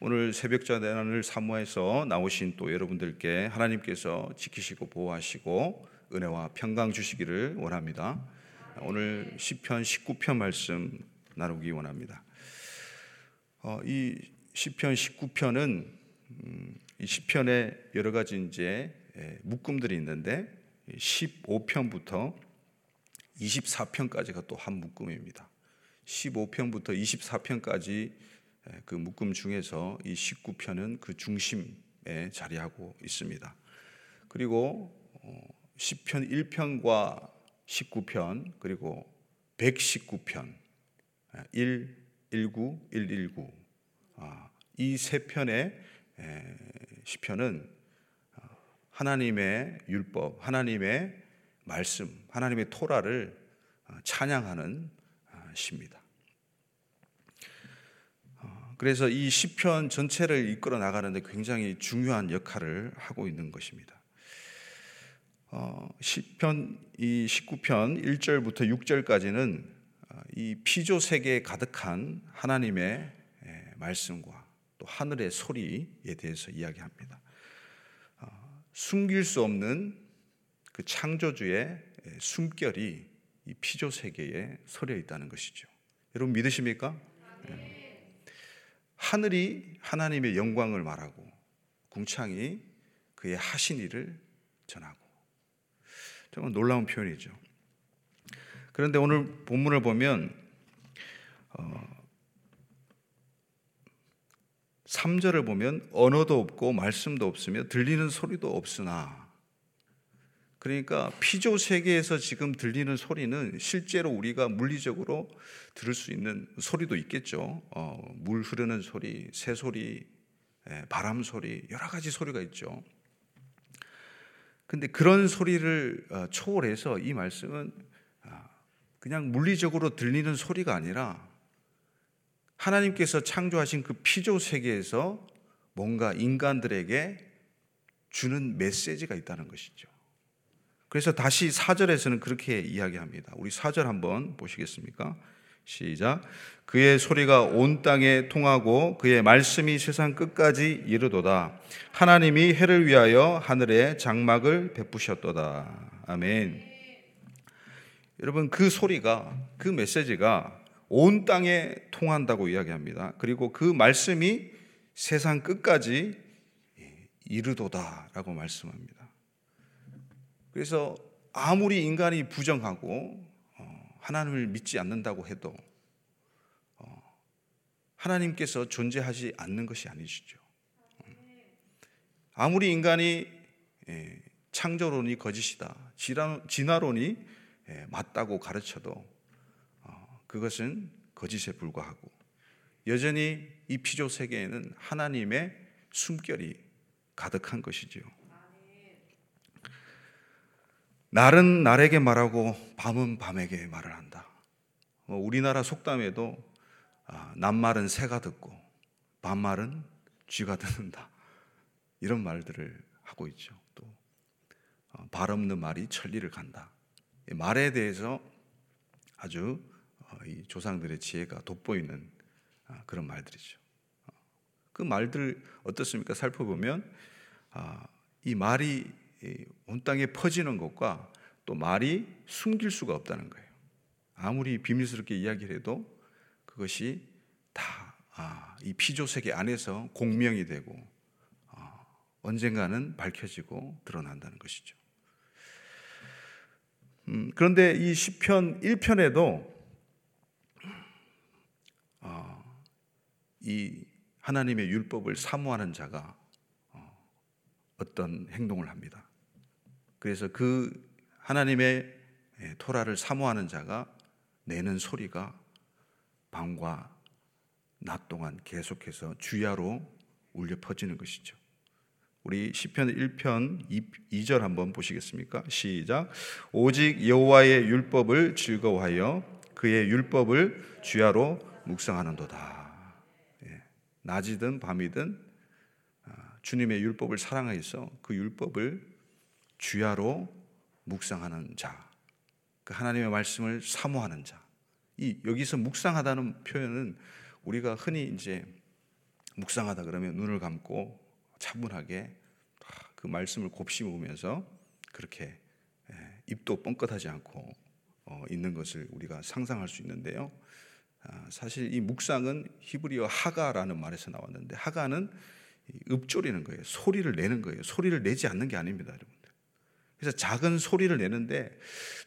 오늘 새벽 자단을 사모해서 나오신 또 여러분들께 하나님께서 지키시고 보호하시고 은혜와 평강 주시기를 원합니다. 오늘 시편 19편 말씀 나누기 원합니다. 어, 이 시편 19편은 음, 이 시편에 여러 가지 이제 예, 묶음들이 있는데 15편부터 24편까지가 또 한 묶음입니다. 15편부터 24편까지 그 묶음 중에서 이 19편은 그 중심에 자리하고 있습니다. 그리고 10편 어, 1편과 19편 그리고 119편 1, 19, 119 이세 편의 시편은 어, 하나님의 율법, 하나님의 말씀, 하나님의 토라를 어, 찬양하는 시입니다. 그래서 이 시편 전체를 이끌어 나가는데 굉장히 중요한 역할을 하고 있는 것입니다. 어, 시편 이 19편 1절부터 6절까지는 어, 이 피조 세계에 가득한 하나님의 예, 말씀과 또 하늘의 소리에 대해서 이야기합니다. 어, 숨길 수 없는 그 창조주의 예, 숨결이 이 피조 세계에 서려 있다는 것이죠. 여러분 믿으십니까? 네. 하늘이 하나님의 영광을 말하고 궁창이 그의 하신 일을 전하고 정말 놀라운 표현이죠. 그런데 오늘 본문을 보면 어, 3절을 보면 언어도 없고 말씀도 없으며 들리는 소리도 없으나 그러니까 피조 세계에서 지금 들리는 소리는 실제로 우리가 물리적으로 들을 수 있는 소리도 있겠죠. 어, 물 흐르는 소리, 새 소리, 예, 바람 소리, 여러 가지 소리가 있죠. 근데 그런 소리를 어, 초월해서 이 말씀은 아, 그냥 물리적으로 들리는 소리가 아니라 하나님께서 창조하신 그 피조 세계에서 뭔가 인간들에게 주는 메시지가 있다는 것이죠. 그래서 다시 4절에서는 그렇게 이야기합니다. 우리 4절 한번 보시겠습니까? 시작. 그의 소리가 온 땅에 통하고 그의 말씀이 세상 끝까지 이르도다. 하나님이 해를 위하여 하늘에 장막을 베푸셨도다. 아멘. 여러분 그 소리가 그 메시지가 온 땅에 통한다고 이야기합니다. 그리고 그 말씀이 세상 끝까지 이르도다라고 말씀합니다. 그래서 아무리 인간이 부정하고 어, 하나님을 믿지 않는다고 해도 어, 하나님께서 존재하지 않는 것이 아니시죠. 아무리 인간이 예, 창조론이 거짓이다, 진화론이 예, 맞다고 가르쳐도 어, 그것은 거짓에 불과하고 여전히 이 피조 세계에는 하나님의 숨결이 가득한 것이지요. 날은 날에게 말하고 밤은 밤에게 말을 한다. 뭐 우리나라 속담에도 아, 낮말은 새가 듣고 밤말은 쥐가 듣는다. 이런 말들을 하고 있죠. 또발 어, 없는 말이 천리를 간다. 말에 대해서 아주 어, 조상들의 지혜가 돋보이는 아, 그런 말들이죠. 어, 그 말들 어떻습니까? 살펴보면 아, 이 말이 온 땅에 퍼지는 것과 또 말이 숨길 수가 없다는 거예요. 아무리 비밀스럽게 이야기를 해도 그것이 다이 아, 피조 세계 안에서 공명이 되고 어, 언젠가는 밝혀지고 드러난다는 것이죠. 음, 그런데 이 시편 1편에도 어, 이 하나님의 율법을 사모하는 자가 어, 어떤 행동을 합니다. 그래서 그 하나님의 예, 토라를 사모하는 자가 내는 소리가 밤과 낮 동안 계속해서 주야로 울려 퍼지는 것이죠. 우리 시편 1편 2절 한번 보시겠습니까? 시작. 오직 여호와의 율법을 즐거워하여 그의 율법을 주야로 묵상하는도다. 예, 낮이든 밤이든 아, 주님의 율법을 사랑해서 그 율법을 주야로 묵상하는 자, 그 하나님의 말씀을 사모하는 자. 이 여기서 묵상하다는 표현은 우리가 흔히 이제 묵상하다 그러면 눈을 감고 차분하게 그 말씀을 곱씹으면서 그렇게 입도 뻥끗하지 않고 어, 있는 것을 우리가 상상할 수 있는데요. 아, 사실 이 묵상은 히브리어 하가라는 말에서 나왔는데 하가는 읍조리는 거예요. 소리를 내는 거예요. 소리를 내지 않는 게 아닙니다, 여러분들. 그래서 작은 소리를 내는데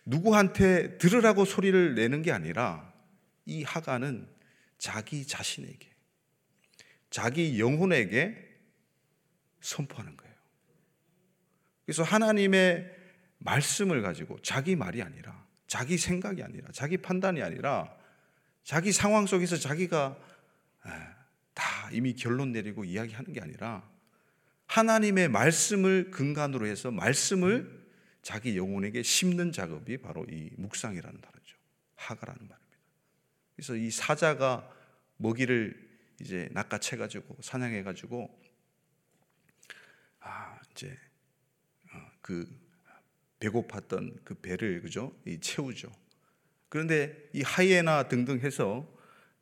누구한테 들으라고 소리를 내는 게 아니라 이 하가는 자기 자신에게 자기 영혼에게 선포하는 거예요. 그래서 하나님의 말씀을 가지고 자기 말이 아니라 자기 생각이 아니라 자기 판단이 아니라 자기 상황 속에서 자기가 다 이미 결론 내리고 이야기하는 게 아니라 하나님의 말씀을 근간으로 해서 말씀을 자기 영혼에게 심는 작업이 바로 이 묵상이라는 단어죠. 하가라는 말입니다. 그래서 이 사자가 먹이를 이제 낚아채 가지고 사냥해 가지고 아 이제 어, 그 배고팠던 그 배를 그죠 채우죠. 그런데 이 하이에나 등등 해서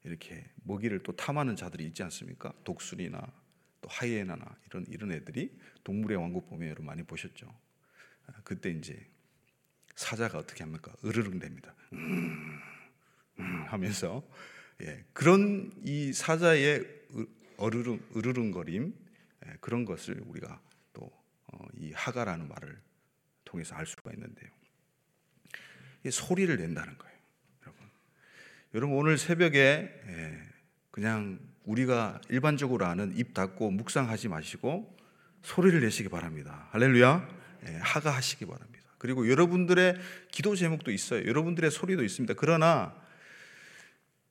이렇게 먹이를 또 탐하는 자들이 있지 않습니까? 독수리나 또 하이에나나 이런 이런 애들이 동물의 왕국 보면 여러분 많이 보셨죠. 아, 그때 이제 사자가 어떻게 합니까? 으르릉됩니다. 음, 음 하면서 예, 그런 이 사자의 어르릉 으르릉거림 예, 그런 것을 우리가 또이 어, 하가라는 말을 통해서 알 수가 있는데요. 소리를 낸다는 거예요. 여러분 오늘 새벽에 예, 그냥 우리가 일반적으로 아는 입 닫고 묵상하지 마시고 소리를 내시기 바랍니다. 할렐루야. 예, 하가하시기 바랍니다. 그리고 여러분들의 기도 제목도 있어요. 여러분들의 소리도 있습니다. 그러나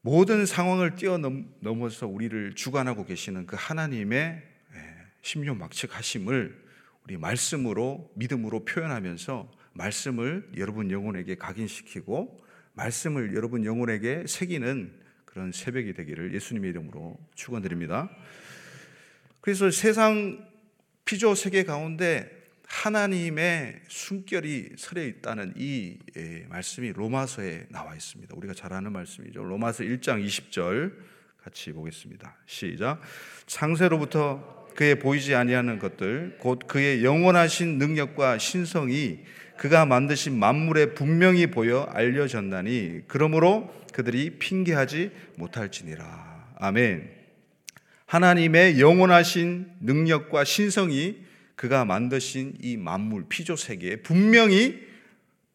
모든 상황을 뛰어넘어서 우리를 주관하고 계시는 그 하나님의 예, 심요 막측하심을 우리 말씀으로 믿음으로 표현하면서 말씀을 여러분 영혼에게 각인시키고 말씀을 여러분 영혼에게 새기는 그런 새벽이 되기를 예수님의 이름으로 축원드립니다. 그래서 세상 피조 세계 가운데 하나님의 숨결이 서려 있다는 이 예, 말씀이 로마서에 나와 있습니다. 우리가 잘 아는 말씀이죠. 로마서 1장 20절 같이 보겠습니다. 시작. 창세로부터 그의 보이지 아니하는 것들 곧 그의 영원하신 능력과 신성이 그가 만드신 만물에 분명히 보여 알려졌나니 그러므로 그들이 핑계하지 못할지니라. 아멘. 하나님의 영원하신 능력과 신성이 그가 만드신 이 만물 피조 세계에 분명히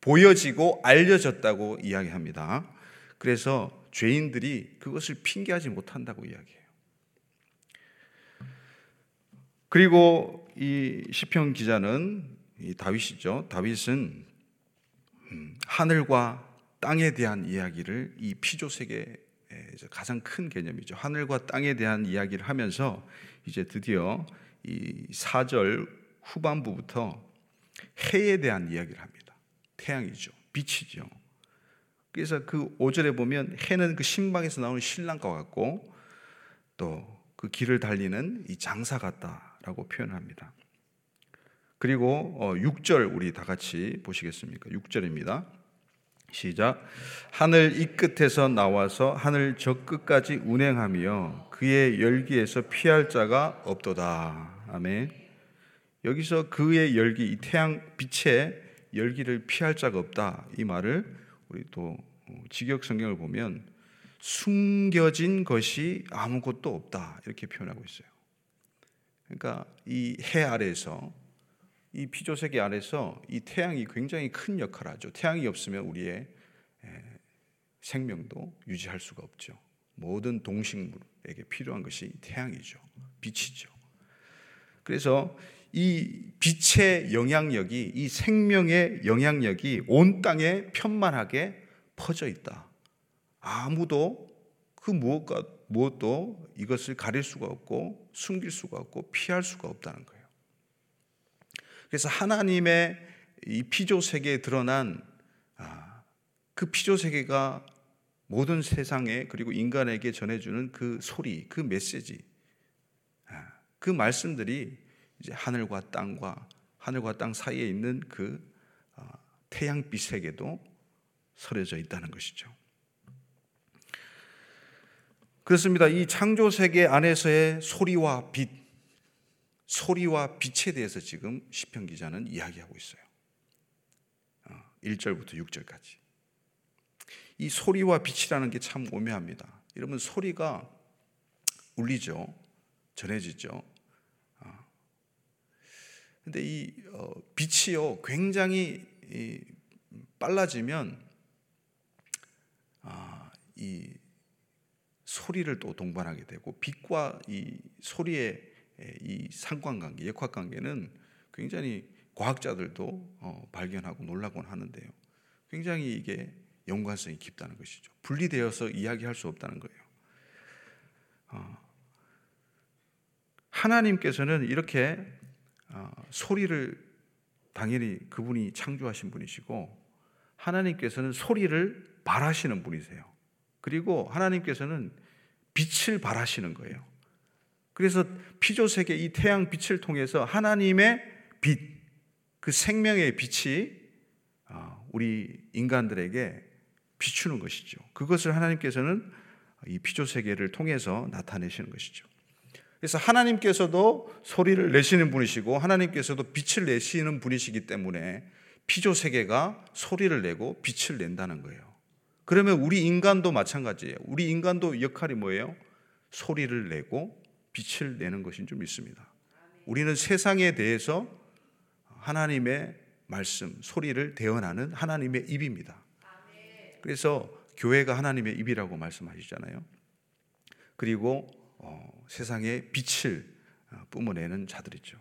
보여지고 알려졌다고 이야기합니다. 그래서 죄인들이 그것을 핑계하지 못한다고 이야기해요. 그리고 이 시편 기자는 이 다윗이죠. 다윗은 음, 하늘과 땅에 대한 이야기를 이 피조 세계 가장 큰 개념이죠. 하늘과 땅에 대한 이야기를 하면서 이제 드디어 이 4절 후반부부터 해에 대한 이야기를 합니다. 태양이죠. 빛이죠. 그래서 그 5절에 보면 해는 그 신방에서 나오는 신랑과 같고 또 그 길을 달리는 이 장사 같다라고 표현합니다. 그리고 6절 어, 우리 다 같이 보시겠습니까? 6절입니다. 시작. 하늘 이 끝에서 나와서 하늘 저 끝까지 운행하며 그의 열기에서 피할 자가 없도다. 아멘. 여기서 그의 열기, 이 태양 빛의 열기를 피할 자가 없다. 이 말을 우리 또 어, 직역 성경을 보면 숨겨진 것이 아무것도 없다. 이렇게 표현하고 있어요. 그러니까 이 해 아래에서 이 피조세계 안에서 이 태양이 굉장히 큰 역할을 하죠. 태양이 없으면 우리의 생명도 유지할 수가 없죠. 모든 동식물에게 필요한 것이 태양이죠. 빛이죠. 그래서 이 빛의 영향력이 이 생명의 영향력이 온 땅에 편만하게 퍼져 있다. 아무도 그 무엇과 무엇도 이것을 가릴 수가 없고 숨길 수가 없고 피할 수가 없다는 거예요. 그래서 하나님의 이 피조 세계에 드러난 아, 그 피조 세계가 모든 세상에 그리고 인간에게 전해주는 그 소리, 그 메시지, 아, 그 말씀들이 이제 하늘과 땅과 하늘과 땅 사이에 있는 그 아, 태양빛 세계도 서려져 있다는 것이죠. 그렇습니다. 이 창조 세계 안에서의 소리와 빛, 소리와 빛에 대해서 지금 시편 기자는 이야기하고 있어요. 1절부터 어, 6절까지. 이 소리와 빛이라는 게 참 오묘합니다. 여러분 소리가 울리죠. 전해지죠. 근데 이 어, 빛이요 굉장히 빨라지면 아, 이 소리를 또 동반하게 되고 빛과 이 소리의 이 상관관계, 역학관계는 굉장히 과학자들도 어, 발견하고 놀라곤 하는데요. 굉장히 이게 연관성이 깊다는 것이죠. 분리되어서 이야기할 수 없다는 거예요. 어, 하나님께서는 이렇게 어, 소리를 당연히 그분이 창조하신 분이시고 하나님께서는 소리를 바라시는 분이세요. 그리고 하나님께서는 빛을 바라시는 거예요. 그래서 피조 세계 이 태양 빛을 통해서 하나님의 빛, 그 생명의 빛이 어, 우리 인간들에게 비추는 것이죠. 그것을 하나님께서는 이 피조 세계를 통해서 나타내시는 것이죠. 그래서 하나님께서도 소리를 내시는 분이시고 하나님께서도 빛을 내시는 분이시기 때문에 피조 세계가 소리를 내고 빛을 낸다는 거예요. 그러면 우리 인간도 마찬가지예요. 우리 인간도 역할이 뭐예요? 소리를 내고 빛을 내는 것인 줄 믿습니다. 우리는 세상에 대해서 하나님의 말씀, 소리를 대언하는 하나님의 입입니다. 그래서 교회가 하나님의 입이라고 말씀하시잖아요. 그리고 어, 세상에 빛을 어, 뿜어내는 자들이죠.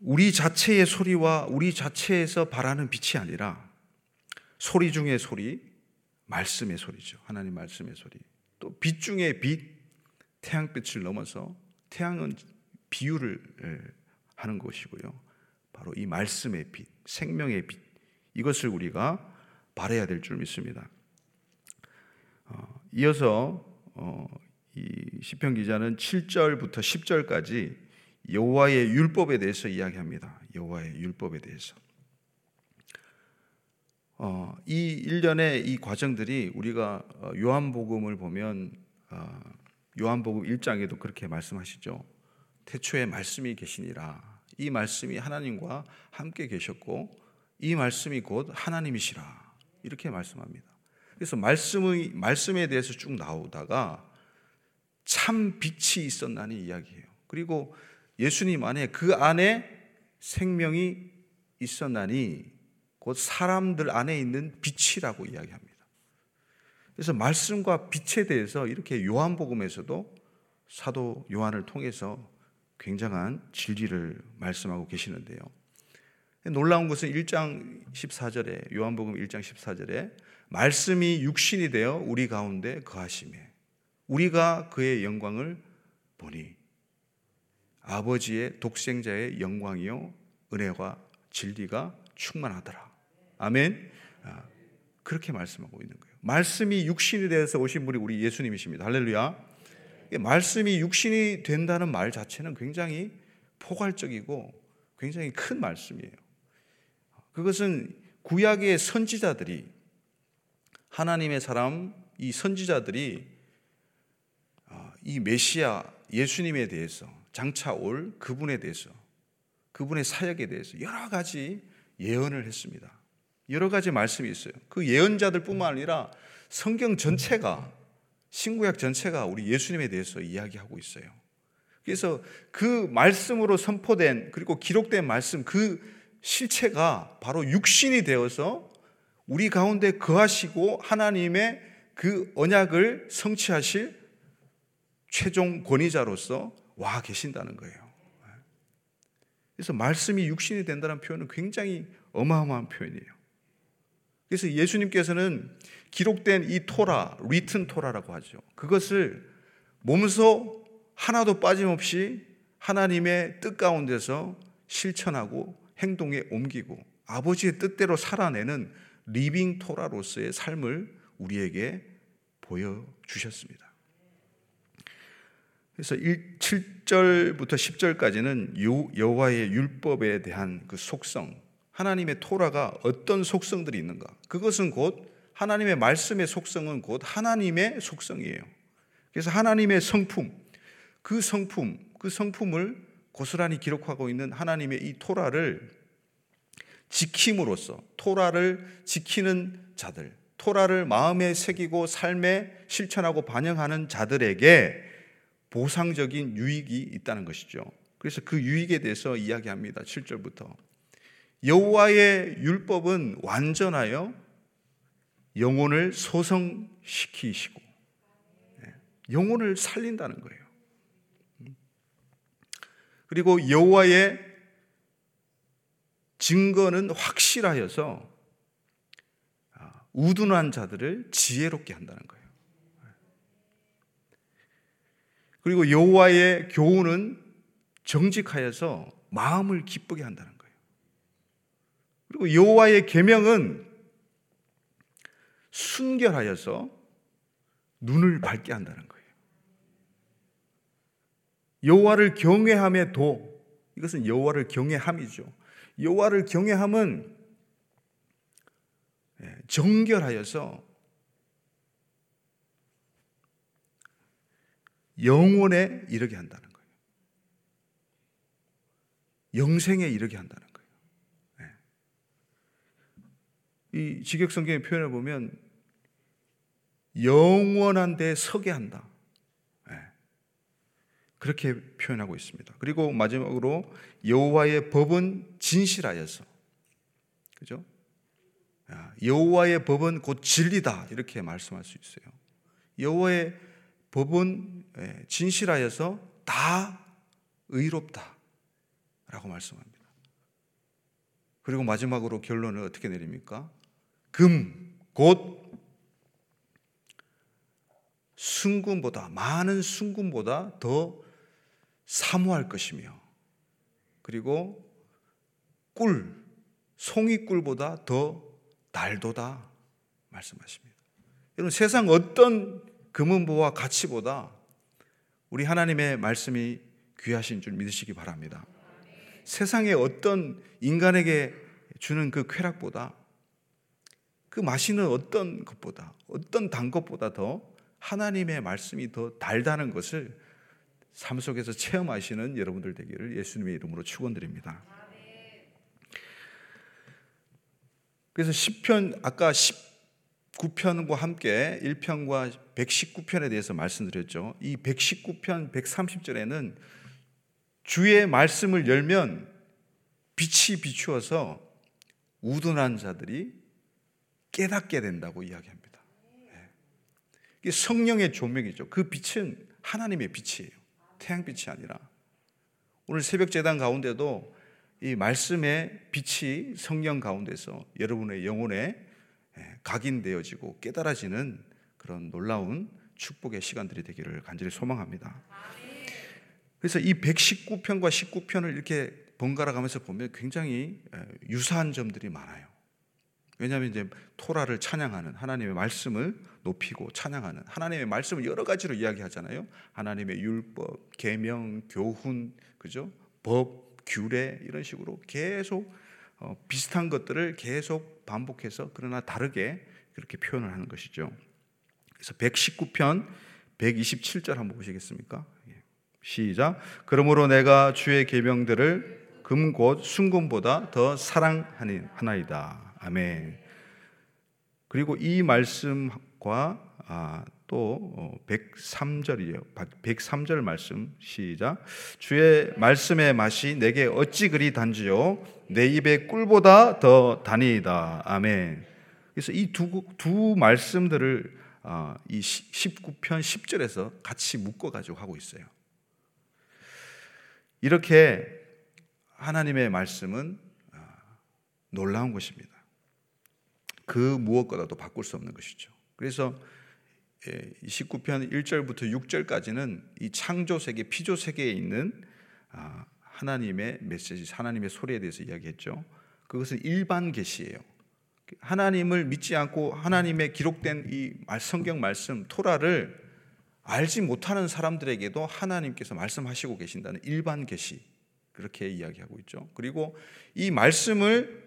우리 자체의 소리와 우리 자체에서 바라는 빛이 아니라 소리 중의 소리, 말씀의 소리죠. 하나님 말씀의 소리. 또 빛 중의 빛, 태양빛을 넘어서 태양은 비유를 하는 것이고요. 바로 이 말씀의 빛, 생명의 빛, 이것을 우리가 바라야 될 줄 믿습니다. 어, 이어서 어, 이 시편 기자는 7절부터 10절까지 여호와의 율법에 대해서 이야기합니다. 여호와의 율법에 대해서. 어, 이 일련의 이 과정들이 우리가 어, 요한복음을 보면 어, 요한복음 1장에도 그렇게 말씀하시죠. 태초에 말씀이 계시니라. 이 말씀이 하나님과 함께 계셨고 이 말씀이 곧 하나님이시라. 이렇게 말씀합니다. 그래서 말씀의 말씀에 대해서 쭉 나오다가 참 빛이 있었나니 이야기해요. 그리고 예수님 안에 그 안에 생명이 있었나니 곧 사람들 안에 있는 빛이라고 이야기합니다. 그래서 말씀과 빛에 대해서 이렇게 요한복음에서도 사도 요한을 통해서 굉장한 진리를 말씀하고 계시는데요. 놀라운 것은 1장 14절에 요한복음 1장 14절에 말씀이 육신이 되어 우리 가운데 거하심에 우리가 그의 영광을 보니 아버지의 독생자의 영광이요 은혜와 진리가 충만하더라. 아멘. 아, 그렇게 말씀하고 있는 거예요. 말씀이 육신이 되어서 오신 분이 우리 예수님이십니다. 할렐루야. 말씀이 육신이 된다는 말 자체는 굉장히 포괄적이고 굉장히 큰 말씀이에요. 그것은 구약의 선지자들이 하나님의 사람 이 선지자들이 아, 이 메시아 예수님에 대해서 장차 올 그분에 대해서 그분의 사역에 대해서 여러 가지 예언을 했습니다. 여러 가지 말씀이 있어요. 그 예언자들뿐만 아니라 성경 전체가 신구약 전체가 우리 예수님에 대해서 이야기하고 있어요. 그래서 그 말씀으로 선포된 그리고 기록된 말씀 그 실체가 바로 육신이 되어서 우리 가운데 거하시고 하나님의 그 언약을 성취하실 최종 권위자로서 와 계신다는 거예요. 그래서 말씀이 육신이 된다는 표현은 굉장히 어마어마한 표현이에요. 그래서 예수님께서는 기록된 이 토라, 리튼 토라라고 하죠. 그것을 몸소 하나도 빠짐없이 하나님의 뜻 가운데서 실천하고 행동에 옮기고 아버지의 뜻대로 살아내는 living 토라로서의 삶을 우리에게 보여주셨습니다. 그래서 7절부터 10절까지는 여호와의 율법에 대한 그 속성, 하나님의 토라가 어떤 속성들이 있는가? 그것은 곧 하나님의 말씀의 속성은 곧 하나님의 속성이에요. 그래서 하나님의 성품, 그 성품, 그 성품을 고스란히 기록하고 있는 하나님의 이 토라를 지킴으로써 토라를 지키는 자들, 토라를 마음에 새기고 삶에 실천하고 반영하는 자들에게 보상적인 유익이 있다는 것이죠. 그래서 그 유익에 대해서 이야기합니다. 7절부터. 여호와의 율법은 완전하여 영혼을 소성시키시고 예, 영혼을 살린다는 거예요. 그리고 여호와의 증거는 확실하여서 아, 우둔한 자들을 지혜롭게 한다는 거예요. 그리고 여호와의 교훈은 정직하여서 마음을 기쁘게 한다는 거예요. 그리고 여호와의 계명은 순결하여서 눈을 밝게 한다는 거예요. 여호와를 경외함의 도 이것은 여호와를 경외함이죠. 여호와를 경외함은 예, 정결하여서 영혼에 이르게 한다는 거예요. 영생에 이르게 한다는 거예요. 예. 이 직역성경의 표현을 보면 영원한 데 서게 한다. 그렇게 표현하고 있습니다. 그리고 마지막으로 여호와의 법은 진실하여서 그죠? 여호와의 법은 곧 진리다 이렇게 말씀할 수 있어요. 여호와의 법은 예, 진실하여서 다 의롭다라고 말씀합니다. 그리고 마지막으로 결론을 어떻게 내립니까? 금, 곧 순금보다 많은 순금보다 더 사모할 것이며 그리고 꿀, 송이꿀보다 더 달도다 말씀하십니다. 여러분 세상 어떤 금은보와 가치보다 우리 하나님의 말씀이 귀하신 줄 믿으시기 바랍니다. 세상의 어떤 인간에게 주는 그 쾌락보다 그 마시는 어떤 것보다 어떤 단 것보다 더 하나님의 말씀이 더 달다는 것을 삶 속에서 체험하시는 여러분들 되기를 예수님의 이름으로 축원드립니다. 그래서 10편 아까 19편과 함께 1편과 119편에 대해서 말씀드렸죠. 이 119편 130절에는 주의 말씀을 열면 빛이 비추어서 우둔한 자들이 깨닫게 된다고 이야기합니다. 네. 이게 성령의 조명이죠. 그 빛은 하나님의 빛이에요. 태양빛이 아니라 오늘 새벽 재단 가운데도 이 말씀의 빛이 성령 가운데서 여러분의 영혼에 예, 각인되어지고 깨달아지는 그런 놀라운 축복의 시간들이 되기를 간절히 소망합니다. 그래서 이 119편과 19편을 이렇게 번갈아 가면서 보면 굉장히 예, 유사한 점들이 많아요. 왜냐하면 이제 토라를 찬양하는 하나님의 말씀을 높이고 찬양하는 하나님의 말씀을 여러 가지로 이야기하잖아요. 하나님의 율법, 계명, 교훈, 그죠? 법, 규례 이런 식으로 계속 어, 비슷한 것들을 계속 반복해서 그러나 다르게 그렇게 표현을 하는 것이죠. 그래서 119편 127절 한번 보시겠습니까? 예. 시작. 그러므로 내가 주의 계명들을 금곧 순금보다 더 사랑하나이다. 아멘. 그리고 이 말씀과 아, 또 103절이에요. 어, 103절 말씀 시작. 주의 말씀의 맛이 내게 어찌 그리 단지요 내 입의 꿀보다 더 다니이다. 아멘. 그래서 이 두 두 말씀들을 아, 이 19편 10절에서 같이 묶어 가지고 하고 있어요. 이렇게 하나님의 말씀은 아, 놀라운 것입니다. 그 무엇보다도 바꿀 수 없는 것이죠. 그래서 19편 예, 1절부터 6절까지는 이 창조 세계, 피조 세계에 있는 아, 하나님의 메시지, 하나님의 소리에 대해서 이야기했죠. 그것은 일반 계시예요. 하나님을 믿지 않고 하나님의 기록된 이 성경 말씀 토라를 알지 못하는 사람들에게도 하나님께서 말씀하시고 계신다는 일반 계시 그렇게 이야기하고 있죠. 그리고 이 말씀을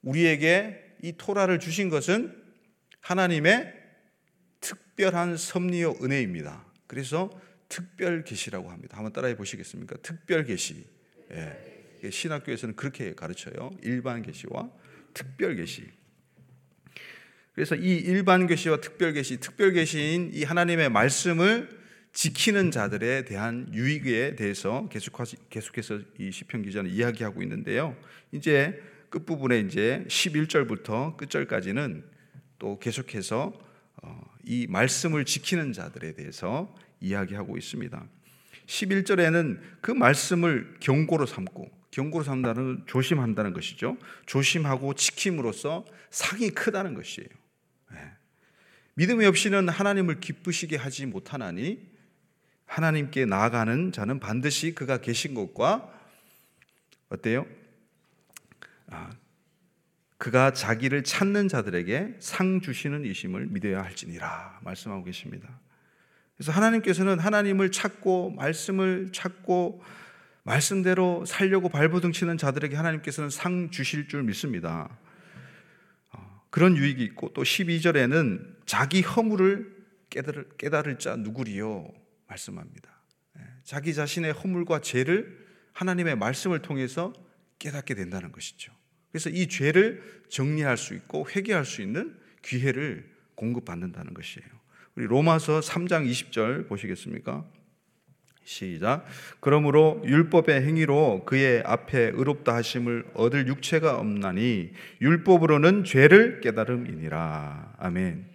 우리에게 이 토라를 주신 것은 하나님의 특별한 섭리요 은혜입니다. 그래서 특별 계시라고 합니다. 한번 따라해 보시겠습니까? 특별 계시. 예. 신학교에서는 그렇게 가르쳐요. 일반 계시와 특별 계시. 그래서 이 일반 계시와 특별 계시, 특별 계시인 이 하나님의 말씀을 지키는 자들에 대한 유익에 대해서 계속해서 이 시편 기자는 이야기하고 있는데요. 이제 끝 부분에 이제 11절부터 끝절까지는 또 계속해서 어, 이 말씀을 지키는 자들에 대해서 이야기하고 있습니다. 11절에는 그 말씀을 경고로 삼고 경고로 삼다는 조심한다는 것이죠. 조심하고 지킴으로써 상이 크다는 것이에요. 네. 믿음이 없이는 하나님을 기쁘시게 하지 못하나니 하나님께 나아가는 자는 반드시 그가 계신 것과 어때요? 아, 그가 자기를 찾는 자들에게 상 주시는 이심을 믿어야 할지니라 말씀하고 계십니다. 그래서 하나님께서는 하나님을 찾고 말씀을 찾고 말씀대로 살려고 발버둥치는 자들에게 하나님께서는 상 주실 줄 믿습니다. 어, 그런 유익이 있고 또 12절에는 자기 허물을 깨달을, 깨달을 자 누구리요 말씀합니다. 예, 자기 자신의 허물과 죄를 하나님의 말씀을 통해서 깨닫게 된다는 것이죠. 그래서 이 죄를 정리할 수 있고 회개할 수 있는 기회를 공급받는다는 것이에요. 우리 로마서 3장 20절 보시겠습니까? 시작. 그러므로 율법의 행위로 그의 앞에 의롭다 하심을 얻을 육체가 없나니 율법으로는 죄를 깨달음이니라. 아멘.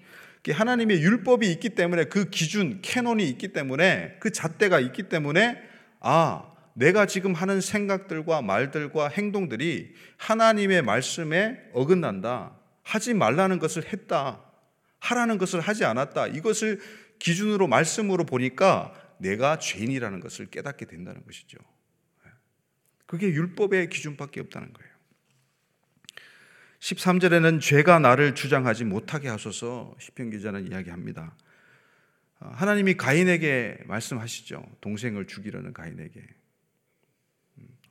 하나님의 율법이 있기 때문에 그 기준, 캐논이 있기 때문에 그 잣대가 있기 때문에 아, 내가 지금 하는 생각들과 말들과 행동들이 하나님의 말씀에 어긋난다. 하지 말라는 것을 했다. 하라는 것을 하지 않았다. 이것을 기준으로 말씀으로 보니까 내가 죄인이라는 것을 깨닫게 된다는 것이죠. 그게 율법의 기준밖에 없다는 거예요. 13절에는 죄가 나를 주장하지 못하게 하소서 시편 기자는 이야기합니다. 하나님이 가인에게 말씀하시죠. 동생을 죽이려는 가인에게.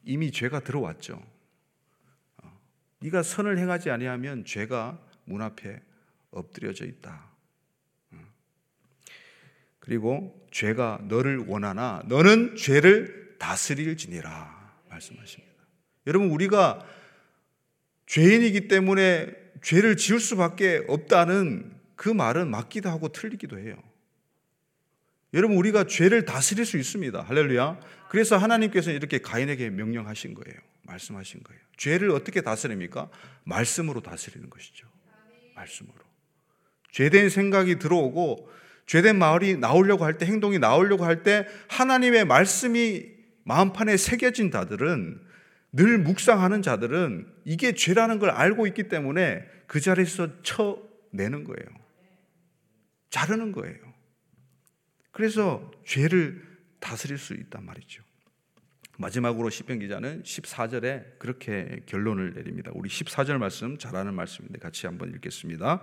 이미 죄가 들어왔죠. 네가 선을 행하지 아니하면 죄가 문 앞에 엎드려져 있다. 그리고 죄가 너를 원하나 너는 죄를 다스릴지니라 말씀하십니다. 여러분 우리가 죄인이기 때문에 죄를 지을 수밖에 없다는 그 말은 맞기도 하고 틀리기도 해요. 여러분 우리가 죄를 다스릴 수 있습니다. 할렐루야. 그래서 하나님께서 이렇게 가인에게 명령하신 거예요. 말씀하신 거예요. 죄를 어떻게 다스립니까? 말씀으로 다스리는 것이죠. 말씀으로. 죄된 생각이 들어오고 죄된 마을이 나오려고 할 때, 행동이 나오려고 할 때, 하나님의 말씀이 마음판에 새겨진 자들은 늘 묵상하는 자들은 이게 죄라는 걸 알고 있기 때문에 그 자리에서 쳐내는 거예요. 자르는 거예요. 그래서 죄를 다스릴 수 있단 말이죠. 마지막으로 시편 기자는 14절에 그렇게 결론을 내립니다. 우리 14절 말씀 잘 아는 말씀인데 같이 한번 읽겠습니다.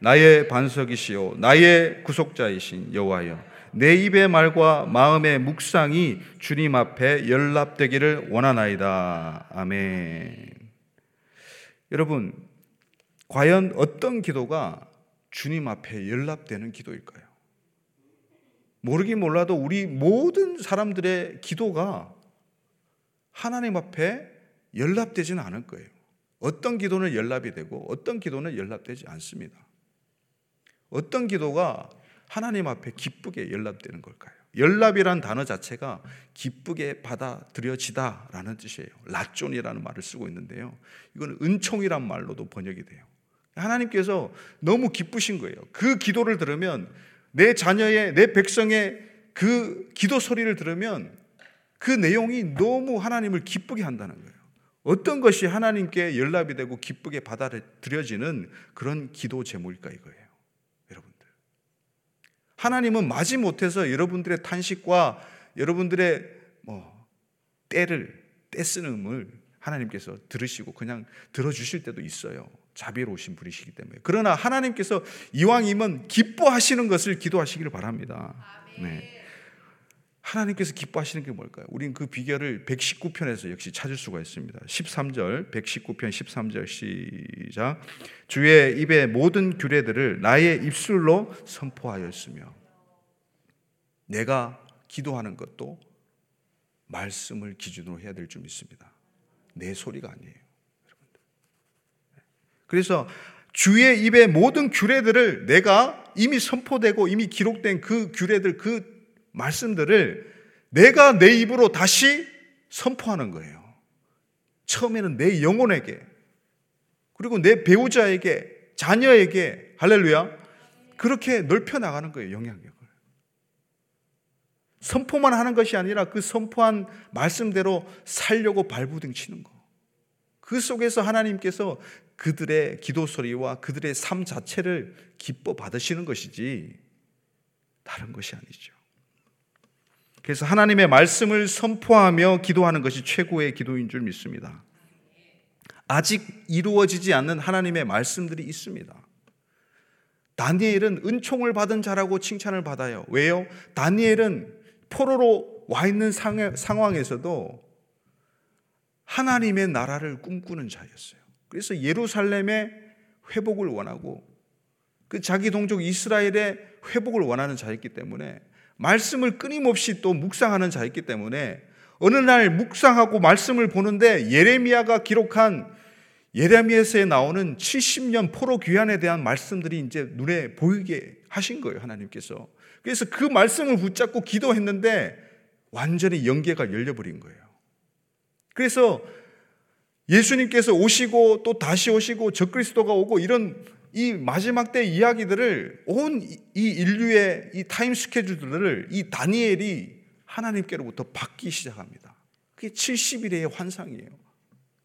나의 반석이시요 나의 구속자이신 여호와여 내 입의 말과 마음의 묵상이 주님 앞에 연락되기를 원하나이다. 아멘. 여러분 과연 어떤 기도가 주님 앞에 연락되는 기도일까요? 모르긴 몰라도 우리 모든 사람들의 기도가 하나님 앞에 연락되지는 않을 거예요. 어떤 기도는 연락이 되고 어떤 기도는 연락되지 않습니다. 어떤 기도가 하나님 앞에 기쁘게 연락되는 걸까요? 연락이란 단어 자체가 기쁘게 받아들여지다라는 뜻이에요. 라존이라는 말을 쓰고 있는데요. 이건 은총이란 말로도 번역이 돼요. 하나님께서 너무 기쁘신 거예요. 그 기도를 들으면 내 자녀의 내 백성의 그 기도 소리를 들으면 그 내용이 너무 하나님을 기쁘게 한다는 거예요. 어떤 것이 하나님께 연락이 되고 기쁘게 받아들여지는 그런 기도 제목일까 이거예요. 하나님은 마지 못해서 여러분들의 탄식과 여러분들의 뭐 때를 떼쓰는을 하나님께서 들으시고 그냥 들어주실 때도 있어요. 자비로우신 분이시기 때문에. 그러나 하나님께서 이왕이면 기뻐하시는 것을 기도하시기를 바랍니다. 네. 하나님께서 기뻐하시는 게 뭘까요? 우린 그 비결을 119편에서 역시 찾을 수가 있습니다. 13절, 119편 13절 시작. 주의 입의 모든 규례들을 나의 입술로 선포하였으며 내가 기도하는 것도 말씀을 기준으로 해야 될 줄 믿습니다. 내 소리가 아니에요. 그래서 주의 입의 모든 규례들을 내가 이미 선포되고 이미 기록된 그 규례들, 그 말씀들을 내가 내 입으로 다시 선포하는 거예요. 처음에는 내 영혼에게, 그리고 내 배우자에게, 자녀에게, 할렐루야, 그렇게 넓혀 나가는 거예요, 영향력을. 선포만 하는 것이 아니라 그 선포한 말씀대로 살려고 발부등 치는 거. 그 속에서 하나님께서 그들의 기도 소리와 그들의 삶 자체를 기뻐 받으시는 것이지 다른 것이 아니죠. 그래서 하나님의 말씀을 선포하며 기도하는 것이 최고의 기도인 줄 믿습니다. 아직 이루어지지 않는 하나님의 말씀들이 있습니다. 다니엘은 은총을 받은 자라고 칭찬을 받아요. 왜요? 다니엘은 포로로 와 있는 상황에서도 하나님의 나라를 꿈꾸는 자였어요. 그래서 예루살렘의 회복을 원하고 그 자기 동족 이스라엘의 회복을 원하는 자였기 때문에 말씀을 끊임없이 또 묵상하는 자였기 때문에 어느 날 묵상하고 말씀을 보는데 예레미야가 기록한 예레미야서에 나오는 70년 포로 귀환에 대한 말씀들이 이제 눈에 보이게 하신 거예요, 하나님께서. 그래서 그 말씀을 붙잡고 기도했는데 완전히 연계가 열려버린 거예요. 그래서 예수님께서 오시고 또 다시 오시고 적그리스도가 오고 이런 이 마지막 때 이야기들을 온 이 인류의 이 타임 스케줄들을 이 다니엘이 하나님께로부터 받기 시작합니다. 그게 70일의 환상이에요.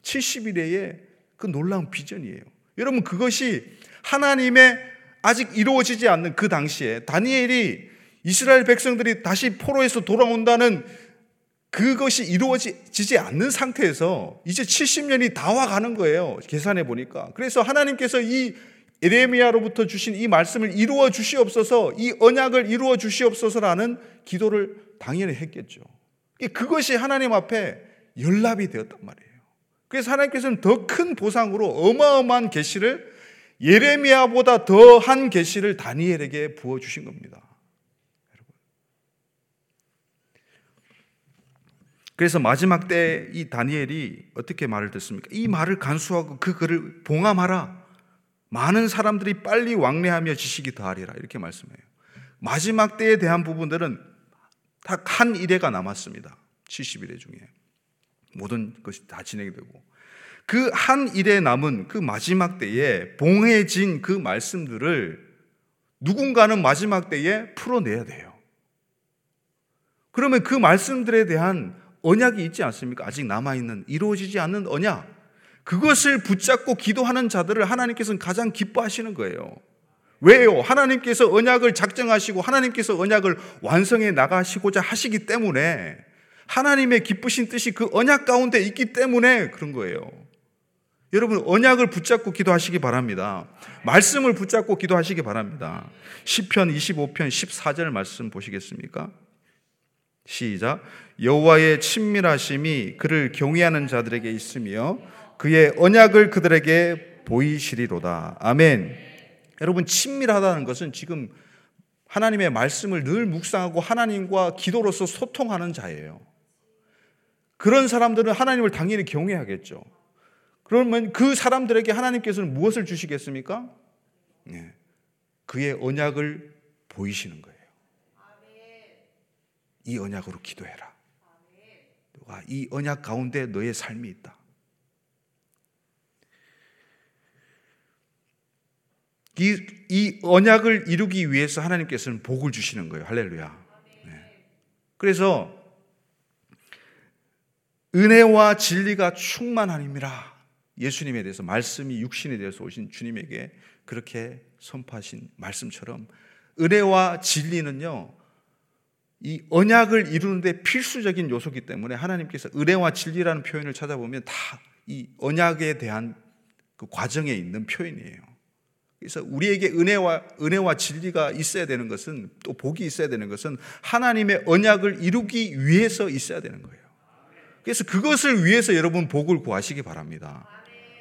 70일의 그 놀라운 비전이에요. 여러분 그것이 하나님의 아직 이루어지지 않는 그 당시에 다니엘이 이스라엘 백성들이 다시 포로에서 돌아온다는 그것이 이루어지지 않는 상태에서 이제 70년이 다 와가는 거예요. 계산해 보니까. 그래서 하나님께서 이 에레미야로부터 주신 이 말씀을 이루어 주시옵소서, 이 언약을 이루어 주시옵소서라는 기도를 당연히 했겠죠. 그것이 하나님 앞에 연락이 되었단 말이에요. 그래서 하나님께서는 더 큰 보상으로 어마어마한 계시를 예레미야보다 더 한 계시를 다니엘에게 부어 주신 겁니다. 그래서 마지막 때 이 다니엘이 어떻게 말을 듣습니까? 이 말을 간수하고 그 글을 봉함하라. 많은 사람들이 빨리 왕래하며 지식이 더하리라. 이렇게 말씀해요. 마지막 때에 대한 부분들은 딱 한 일회가 남았습니다. 70일의 중에. 모든 것이 다 진행이 되고. 그 한 일에 남은 그 마지막 때에 봉해진 그 말씀들을 누군가는 마지막 때에 풀어내야 돼요. 그러면 그 말씀들에 대한 언약이 있지 않습니까? 아직 남아있는, 이루어지지 않는 언약. 그것을 붙잡고 기도하는 자들을 하나님께서는 가장 기뻐하시는 거예요. 왜요? 하나님께서 언약을 작정하시고 하나님께서 언약을 완성해 나가시고자 하시기 때문에 하나님의 기쁘신 뜻이 그 언약 가운데 있기 때문에 그런 거예요. 여러분, 언약을 붙잡고 기도하시기 바랍니다. 말씀을 붙잡고 기도하시기 바랍니다. 10편 25편 14절 말씀 보시겠습니까? 시작. 여호와의 친밀하심이 그를 경외하는 자들에게 있으며 그의 언약을 그들에게 보이시리로다. 아멘. 여러분 친밀하다는 것은 지금 하나님의 말씀을 늘 묵상하고 하나님과 기도로서 소통하는 자예요. 그런 사람들은 하나님을 당연히 경외하겠죠. 그러면 그 사람들에게 하나님께서는 무엇을 주시겠습니까? 네. 그의 언약을 보이시는 거예요. 이 언약으로 기도해라. 너가 이 언약 가운데 너의 삶이 있다. 이, 이 언약을 이루기 위해서 하나님께서는 복을 주시는 거예요. 할렐루야. 네. 그래서 은혜와 진리가 충만함이라 예수님에 대해서 말씀이 육신에 대해서 오신 주님에게 그렇게 선포하신 말씀처럼 은혜와 진리는요 이 언약을 이루는데 필수적인 요소기 때문에 하나님께서 은혜와 진리라는 표현을 찾아보면 다 이 언약에 대한 그 과정에 있는 표현이에요. 그래서 우리에게 은혜와 은혜와 진리가 있어야 되는 것은 또 복이 있어야 되는 것은 하나님의 언약을 이루기 위해서 있어야 되는 거예요. 그래서 그것을 위해서 여러분 복을 구하시기 바랍니다.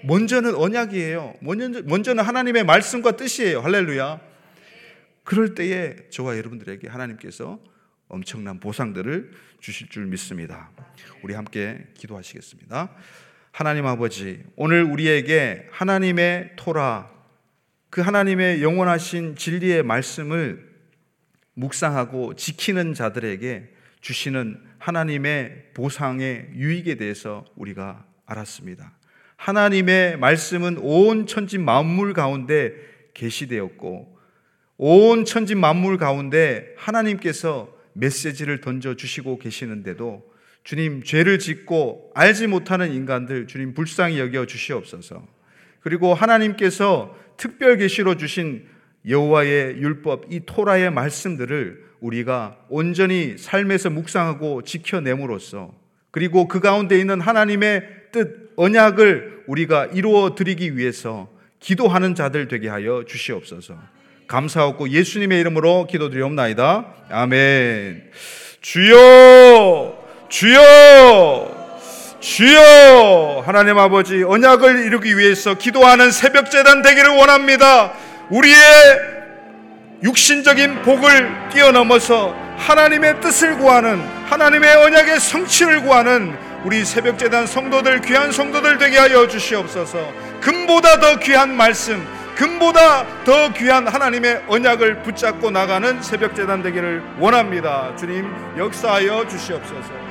먼저는 언약이에요. 먼저, 먼저는 하나님의 말씀과 뜻이에요. 할렐루야. 그럴 때에 저와 여러분들에게 하나님께서 엄청난 보상들을 주실 줄 믿습니다. 우리 함께 기도하시겠습니다. 하나님 아버지, 오늘 우리에게 하나님의 토라, 그 하나님의 영원하신 진리의 말씀을 묵상하고 지키는 자들에게 주시는 하나님의 보상의 유익에 대해서 우리가 알았습니다. 하나님의 말씀은 온 천지 만물 가운데 계시되었고 온 천지 만물 가운데 하나님께서 메시지를 던져 주시고 계시는데도 주님 죄를 짓고 알지 못하는 인간들 주님 불쌍히 여겨 주시옵소서. 그리고 하나님께서 특별 계시로 주신 여호와의 율법 이 토라의 말씀들을 우리가 온전히 삶에서 묵상하고 지켜냄으로써 그리고 그 가운데 있는 하나님의 뜻 언약을 우리가 이루어 드리기 위해서 기도하는 자들 되게 하여 주시옵소서. 감사하고 예수님의 이름으로 기도드리옵나이다. 아멘. 주여 주여 주여 하나님 아버지 언약을 이루기 위해서 기도하는 새벽 재단 되기를 원합니다. 우리의 육신적인 복을 뛰어넘어서 하나님의 뜻을 구하는 하나님의 언약의 성취를 구하는 우리 새벽 재단 성도들 귀한 성도들 되게 하여 주시옵소서. 금보다 더 귀한 말씀, 금보다 더 귀한 하나님의 언약을 붙잡고 나가는 새벽 재단 되기를 원합니다. 주님 역사하여 주시옵소서.